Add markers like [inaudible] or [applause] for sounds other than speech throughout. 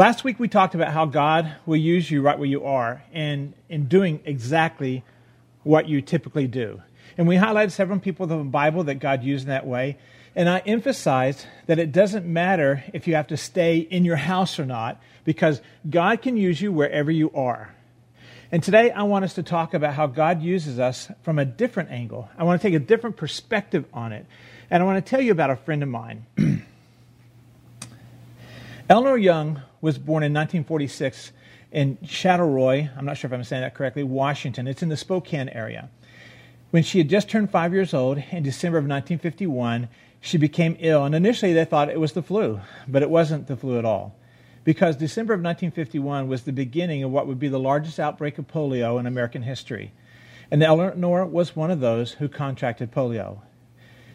Last week we talked about how God will use you right where you are and in doing exactly what you typically do. And we highlighted several people in the Bible that God used in that way. And I emphasized that it doesn't matter if you have to stay in your house or not, because God can use you wherever you are. And today I want us to talk about how God uses us from a different angle. I want to take a different perspective on it. And I want to tell you about a friend of mine. [clears throat] Eleanor Young was born in 1946 in Chattleroy, I'm not sure if I'm saying that correctly, Washington. It's in the Spokane area. When she had just turned five years old in December of 1951, she became ill, and initially they thought it was the flu, but it wasn't the flu at all. Because December of 1951 was the beginning of what would be the largest outbreak of polio in American history. And Eleanor was one of those who contracted polio.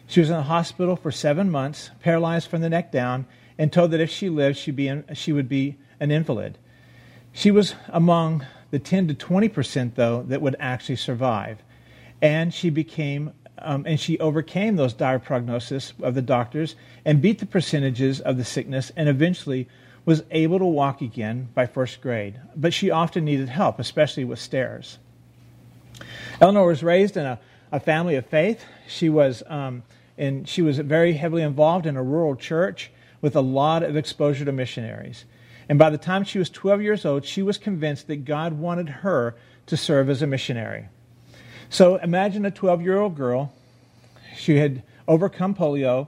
She was in the hospital for seven months, paralyzed from the neck down, and told that if she lived, she'd be in, she would be an invalid. She was among the 10 to 20 percent, though, that would actually survive. And she became, um, and she overcame those dire prognosis of the doctors and beat the percentages of the sickness and eventually was able to walk again by first grade. But she often needed help, especially with stairs. Eleanor was raised in a, a family of faith. She was, um, and she was very heavily involved in a rural church with a lot of exposure to missionaries. And by the time she was 12 years old, she was convinced that God wanted her to serve as a missionary. So imagine a 12 year old girl. She had overcome polio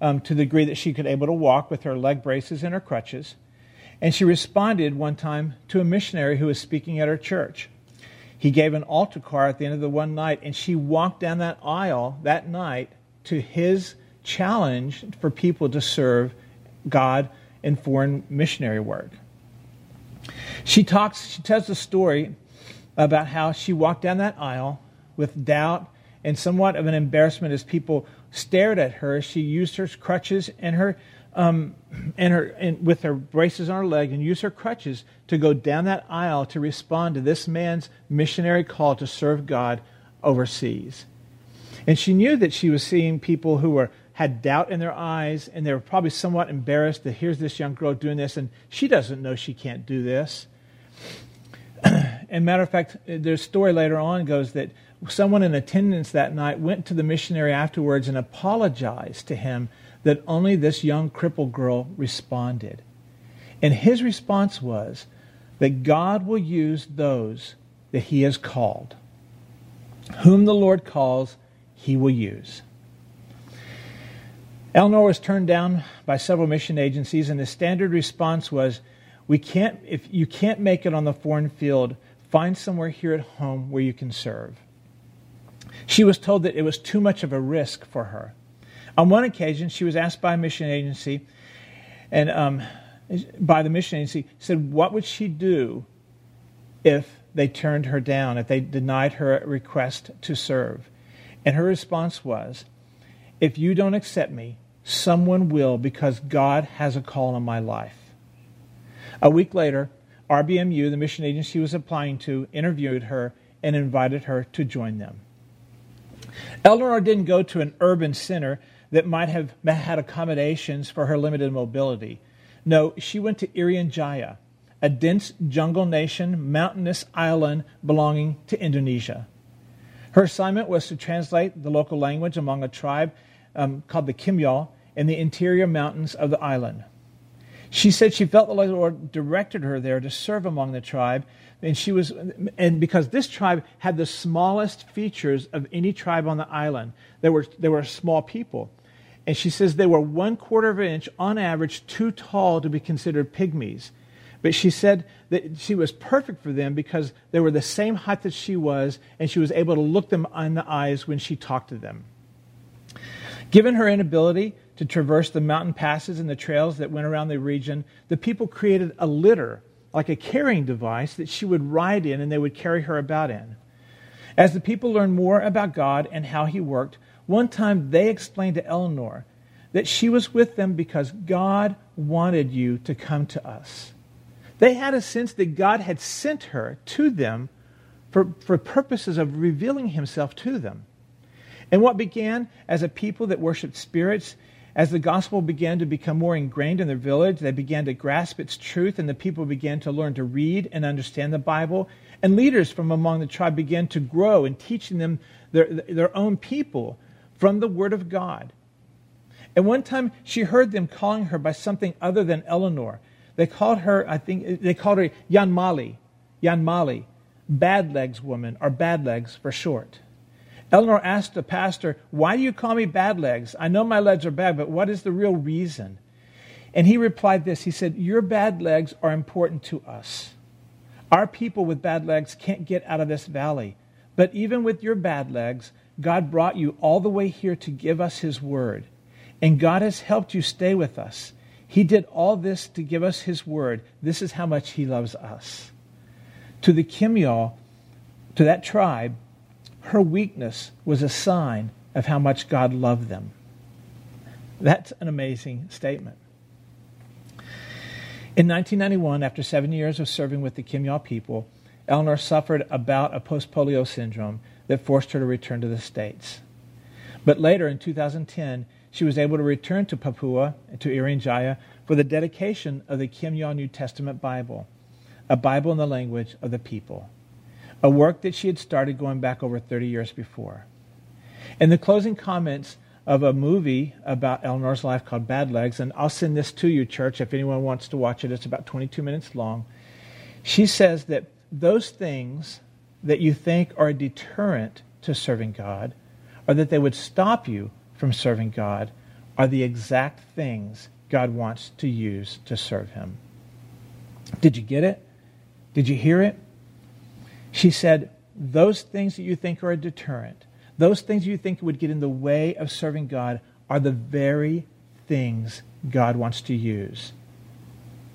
um, to the degree that she could able to walk with her leg braces and her crutches. And she responded one time to a missionary who was speaking at her church. He gave an altar call at the end of the one night, and she walked down that aisle that night to his challenge for people to serve God in foreign missionary work. She talks, she tells the story about how she walked down that aisle with doubt and somewhat of an embarrassment as people stared at her. As she used her crutches and her um, and her and with her braces on her leg and used her crutches to go down that aisle to respond to this man's missionary call to serve God overseas. And she knew that she was seeing people who were had doubt in their eyes and they were probably somewhat embarrassed that here's this young girl doing this and she doesn't know she can't do this. [clears throat] and matter of fact, their story later on goes that someone in attendance that night went to the missionary afterwards and apologized to him that only this young crippled girl responded. And his response was that God will use those that he has called. Whom the Lord calls, he will use. Eleanor was turned down by several mission agencies, and the standard response was, "We can't. If you can't make it on the foreign field, find somewhere here at home where you can serve." She was told that it was too much of a risk for her. On one occasion, she was asked by a mission agency, and um, by the mission agency, said, "What would she do if they turned her down, if they denied her request to serve?" And her response was, "If you don't accept me, Someone will because God has a call on my life. A week later, RBMU, the mission agency she was applying to, interviewed her and invited her to join them. Eleanor didn't go to an urban center that might have had accommodations for her limited mobility. No, she went to Irian Jaya, a dense jungle nation, mountainous island belonging to Indonesia. Her assignment was to translate the local language among a tribe um, called the Kimyal in the interior mountains of the island. She said she felt the Lord directed her there to serve among the tribe, and she was, and because this tribe had the smallest features of any tribe on the island, they were they were small people, and she says they were one quarter of an inch on average too tall to be considered pygmies. But she said that she was perfect for them because they were the same height that she was, and she was able to look them in the eyes when she talked to them. Given her inability to traverse the mountain passes and the trails that went around the region, the people created a litter, like a carrying device, that she would ride in and they would carry her about in. As the people learned more about God and how He worked, one time they explained to Eleanor that she was with them because God wanted you to come to us. They had a sense that God had sent her to them for, for purposes of revealing Himself to them. And what began as a people that worshiped spirits As the gospel began to become more ingrained in their village, they began to grasp its truth, and the people began to learn to read and understand the Bible. And leaders from among the tribe began to grow in teaching them their, their own people from the Word of God. And one time she heard them calling her by something other than Eleanor. They called her, I think, they called her Jan Mali, Jan Mali, bad legs woman, or bad legs for short. Eleanor asked the pastor, Why do you call me bad legs? I know my legs are bad, but what is the real reason? And he replied this He said, Your bad legs are important to us. Our people with bad legs can't get out of this valley. But even with your bad legs, God brought you all the way here to give us His word. And God has helped you stay with us. He did all this to give us His word. This is how much He loves us. To the Kimyal, to that tribe, her weakness was a sign of how much God loved them. That's an amazing statement. In 1991, after seven years of serving with the Kimyal people, Eleanor suffered about a post polio syndrome that forced her to return to the States. But later, in 2010, she was able to return to Papua, to Irian Jaya, for the dedication of the Kimyal New Testament Bible, a Bible in the language of the people a work that she had started going back over 30 years before. In the closing comments of a movie about Eleanor's life called Bad Legs, and I'll send this to you, church, if anyone wants to watch it. It's about 22 minutes long. She says that those things that you think are a deterrent to serving God, or that they would stop you from serving God, are the exact things God wants to use to serve Him. Did you get it? Did you hear it? She said, Those things that you think are a deterrent, those things you think would get in the way of serving God, are the very things God wants to use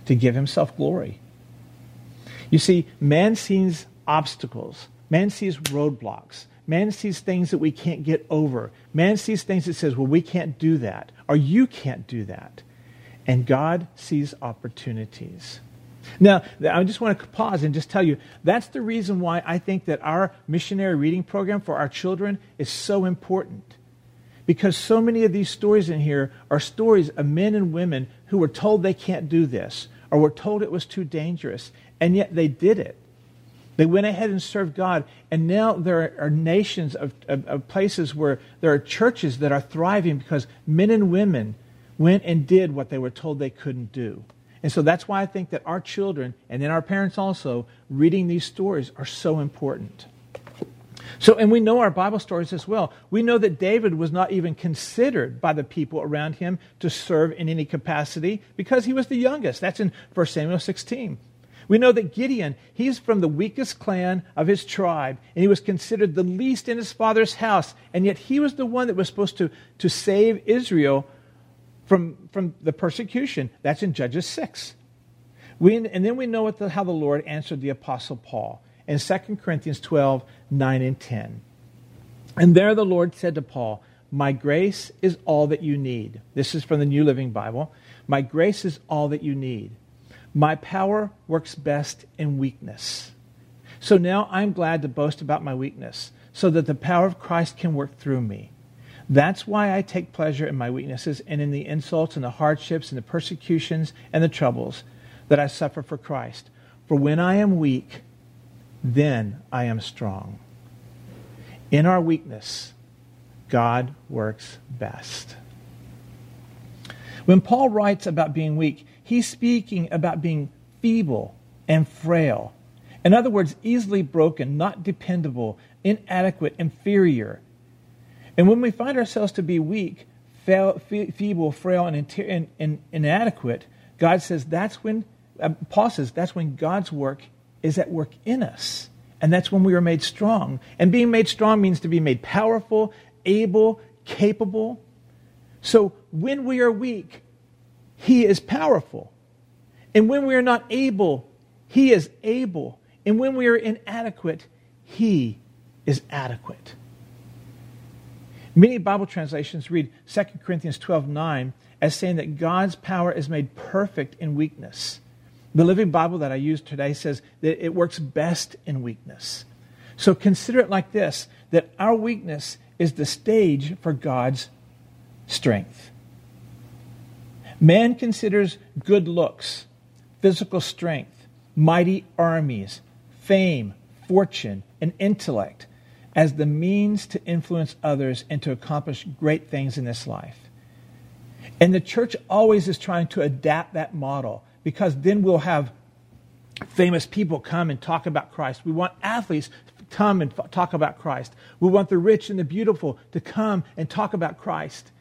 to give himself glory. You see, man sees obstacles, man sees roadblocks. Man sees things that we can't get over. Man sees things that says, well, we can't do that, or you can't do that. And God sees opportunities. Now, I just want to pause and just tell you that's the reason why I think that our missionary reading program for our children is so important. Because so many of these stories in here are stories of men and women who were told they can't do this or were told it was too dangerous, and yet they did it. They went ahead and served God, and now there are nations of, of, of places where there are churches that are thriving because men and women went and did what they were told they couldn't do. And so that's why I think that our children, and then our parents also, reading these stories are so important. So, and we know our Bible stories as well. We know that David was not even considered by the people around him to serve in any capacity because he was the youngest. That's in 1 Samuel 16. We know that Gideon, he's from the weakest clan of his tribe, and he was considered the least in his father's house, and yet he was the one that was supposed to, to save Israel from, from the persecution. That's in Judges 6. We, and then we know the, how the Lord answered the Apostle Paul in 2 Corinthians 12, 9 and 10. And there the Lord said to Paul, My grace is all that you need. This is from the New Living Bible. My grace is all that you need. My power works best in weakness. So now I'm glad to boast about my weakness, so that the power of Christ can work through me. That's why I take pleasure in my weaknesses and in the insults and the hardships and the persecutions and the troubles that I suffer for Christ. For when I am weak, then I am strong. In our weakness, God works best. When Paul writes about being weak, he's speaking about being feeble and frail. In other words, easily broken, not dependable, inadequate, inferior. And when we find ourselves to be weak, feeble, frail, and, inadequate, God says that's when, uh, Paul says that's when God's work is at work in us. And that's when we are made strong. And being made strong means to be made powerful, able, capable. So when we are weak, He is powerful. And when we are not able, He is able. And when we are inadequate, He is adequate. Many Bible translations read 2 Corinthians 12 9 as saying that God's power is made perfect in weakness. The Living Bible that I use today says that it works best in weakness. So consider it like this that our weakness is the stage for God's strength. Man considers good looks, physical strength, mighty armies, fame, fortune, and intellect as the means to influence others and to accomplish great things in this life. And the church always is trying to adapt that model because then we'll have famous people come and talk about Christ. We want athletes to come and talk about Christ. We want the rich and the beautiful to come and talk about Christ.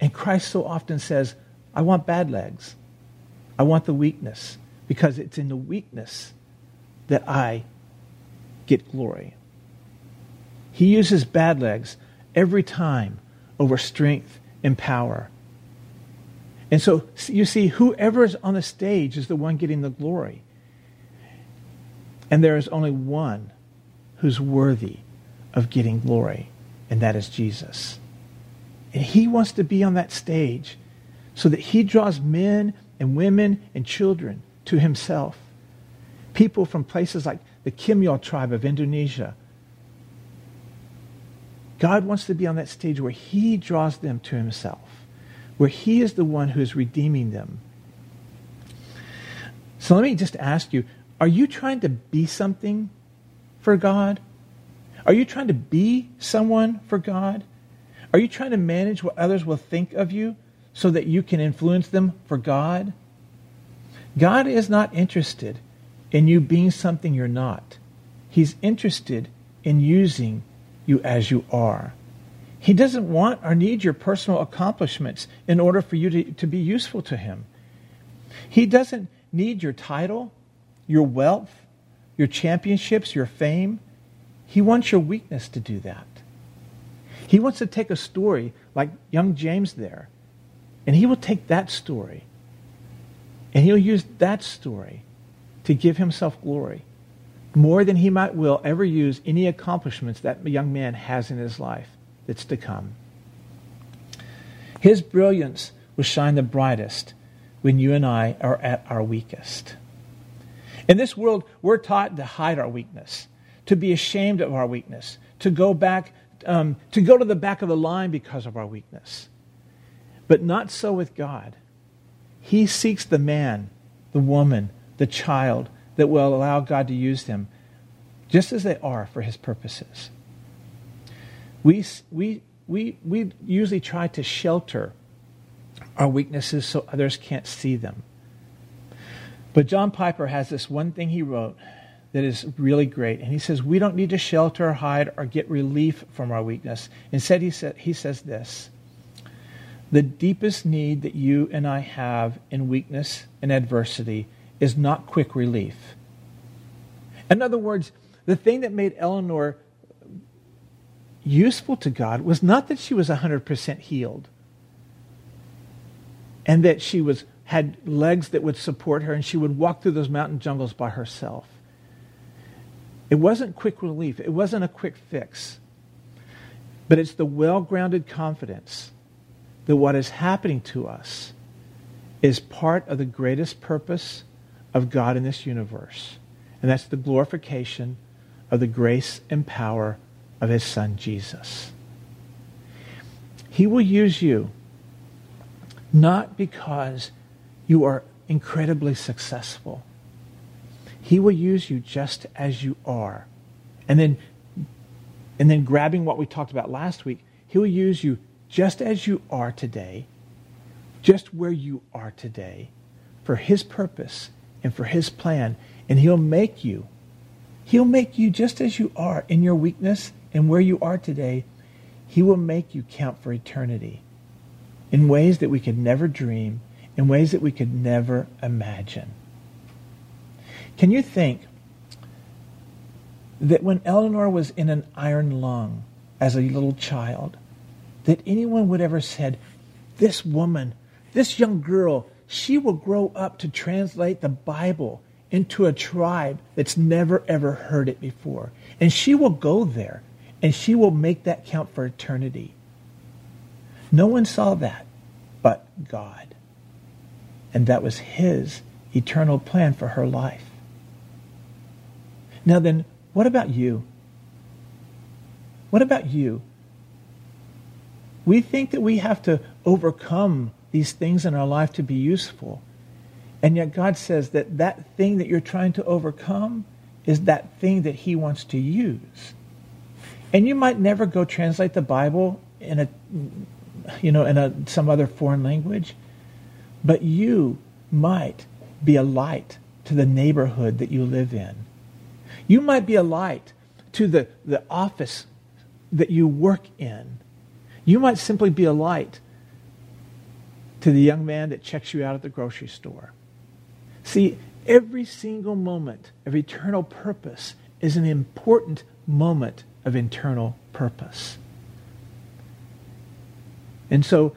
And Christ so often says, I want bad legs. I want the weakness because it's in the weakness that I get glory. He uses bad legs every time over strength and power. And so you see, whoever is on the stage is the one getting the glory. And there is only one who's worthy of getting glory, and that is Jesus. And he wants to be on that stage so that he draws men and women and children to himself. People from places like the Kimyal tribe of Indonesia. God wants to be on that stage where he draws them to himself, where he is the one who is redeeming them. So let me just ask you are you trying to be something for God? Are you trying to be someone for God? Are you trying to manage what others will think of you so that you can influence them for God? God is not interested in you being something you're not. He's interested in using you as you are. He doesn't want or need your personal accomplishments in order for you to, to be useful to Him. He doesn't need your title your wealth, your championships, your fame. He wants your weakness to do that. He wants to take a story like young James there, and he will take that story and he'll use that story to give himself glory more than he might will ever use any accomplishments that a young man has in his life that's to come. His brilliance will shine the brightest when you and I are at our weakest. In this world, we're taught to hide our weakness, to be ashamed of our weakness, to go back, um, to go to the back of the line because of our weakness. But not so with God. He seeks the man, the woman, the child that will allow God to use them just as they are for his purposes. We, we, we, we usually try to shelter our weaknesses so others can't see them. But John Piper has this one thing he wrote that is really great. And he says, We don't need to shelter hide or get relief from our weakness. Instead, he, said, he says this The deepest need that you and I have in weakness and adversity is not quick relief. In other words, the thing that made Eleanor useful to God was not that she was 100% healed and that she was had legs that would support her, and she would walk through those mountain jungles by herself. It wasn't quick relief, it wasn't a quick fix. But it's the well grounded confidence that what is happening to us is part of the greatest purpose of God in this universe. And that's the glorification of the grace and power of his son Jesus. He will use you not because you are incredibly successful. He will use you just as you are. And then, and then grabbing what we talked about last week, he will use you just as you are today, just where you are today, for his purpose and for his plan. And he'll make you, he'll make you just as you are in your weakness and where you are today. He will make you count for eternity in ways that we could never dream in ways that we could never imagine. Can you think that when Eleanor was in an iron lung as a little child, that anyone would ever said, this woman, this young girl, she will grow up to translate the Bible into a tribe that's never ever heard it before. And she will go there and she will make that count for eternity. No one saw that but God. And that was his eternal plan for her life. Now, then, what about you? What about you? We think that we have to overcome these things in our life to be useful. And yet God says that that thing that you're trying to overcome is that thing that he wants to use. And you might never go translate the Bible in a you know in a some other foreign language, but you might be a light to the neighborhood that you live in. You might be a light to the, the office that you work in. You might simply be a light to the young man that checks you out at the grocery store. See, every single moment of eternal purpose is an important moment of internal purpose. And so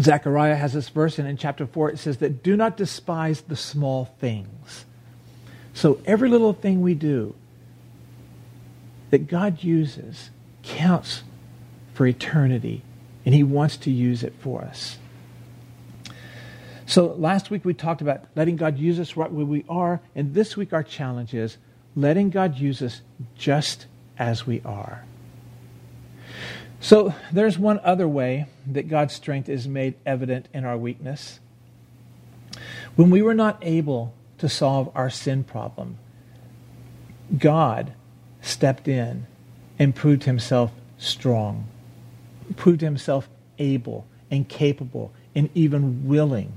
Zechariah has this verse, and in chapter 4 it says that do not despise the small things. So every little thing we do that God uses counts for eternity, and He wants to use it for us. So last week we talked about letting God use us right where we are, and this week our challenge is letting God use us just as we are. So there's one other way that God's strength is made evident in our weakness. When we were not able to solve our sin problem, God stepped in and proved himself strong, proved himself able and capable and even willing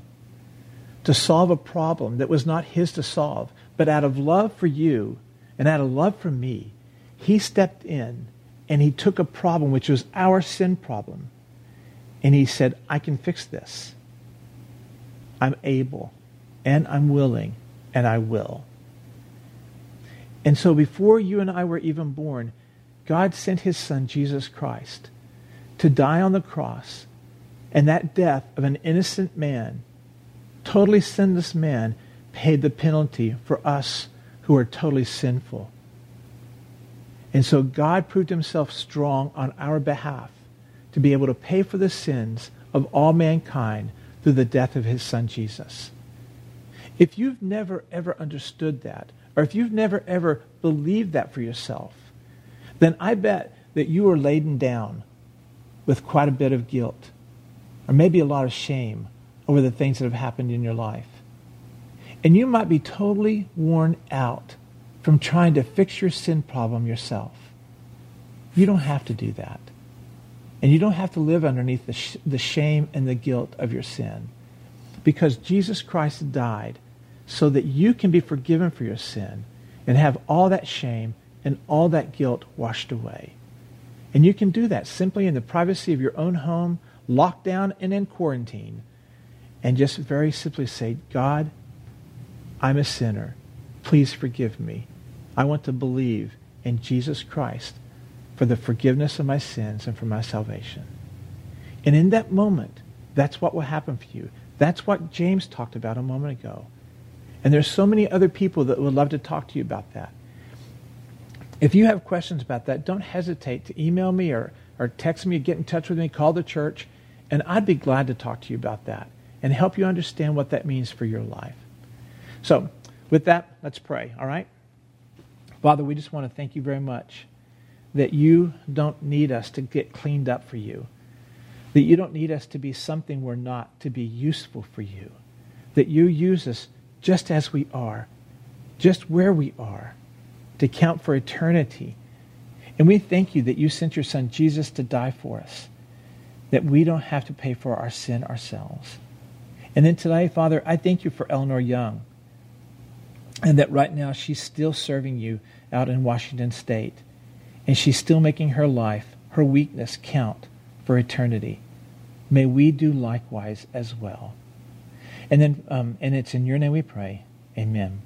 to solve a problem that was not his to solve, but out of love for you and out of love for me, he stepped in and he took a problem which was our sin problem and he said, I can fix this. I'm able and I'm willing and I will. And so before you and I were even born, God sent his son, Jesus Christ, to die on the cross. And that death of an innocent man, totally sinless man, paid the penalty for us who are totally sinful. And so God proved himself strong on our behalf to be able to pay for the sins of all mankind through the death of his son Jesus. If you've never ever understood that, or if you've never ever believed that for yourself, then I bet that you are laden down with quite a bit of guilt, or maybe a lot of shame over the things that have happened in your life. And you might be totally worn out from trying to fix your sin problem yourself. You don't have to do that. And you don't have to live underneath the, sh- the shame and the guilt of your sin. Because Jesus Christ died so that you can be forgiven for your sin and have all that shame and all that guilt washed away. And you can do that simply in the privacy of your own home, locked down and in quarantine, and just very simply say, God, I'm a sinner. Please forgive me. I want to believe in Jesus Christ for the forgiveness of my sins and for my salvation. And in that moment, that's what will happen for you. That's what James talked about a moment ago. And there's so many other people that would love to talk to you about that. If you have questions about that, don't hesitate to email me or, or text me, get in touch with me, call the church, and I'd be glad to talk to you about that and help you understand what that means for your life. So, with that, let's pray, all right? Father, we just want to thank you very much that you don't need us to get cleaned up for you, that you don't need us to be something we're not to be useful for you, that you use us just as we are, just where we are, to count for eternity. And we thank you that you sent your son Jesus to die for us, that we don't have to pay for our sin ourselves. And then today, Father, I thank you for Eleanor Young and that right now she's still serving you out in Washington State. And she's still making her life, her weakness, count for eternity. May we do likewise as well. And then, um, and it's in your name we pray. Amen.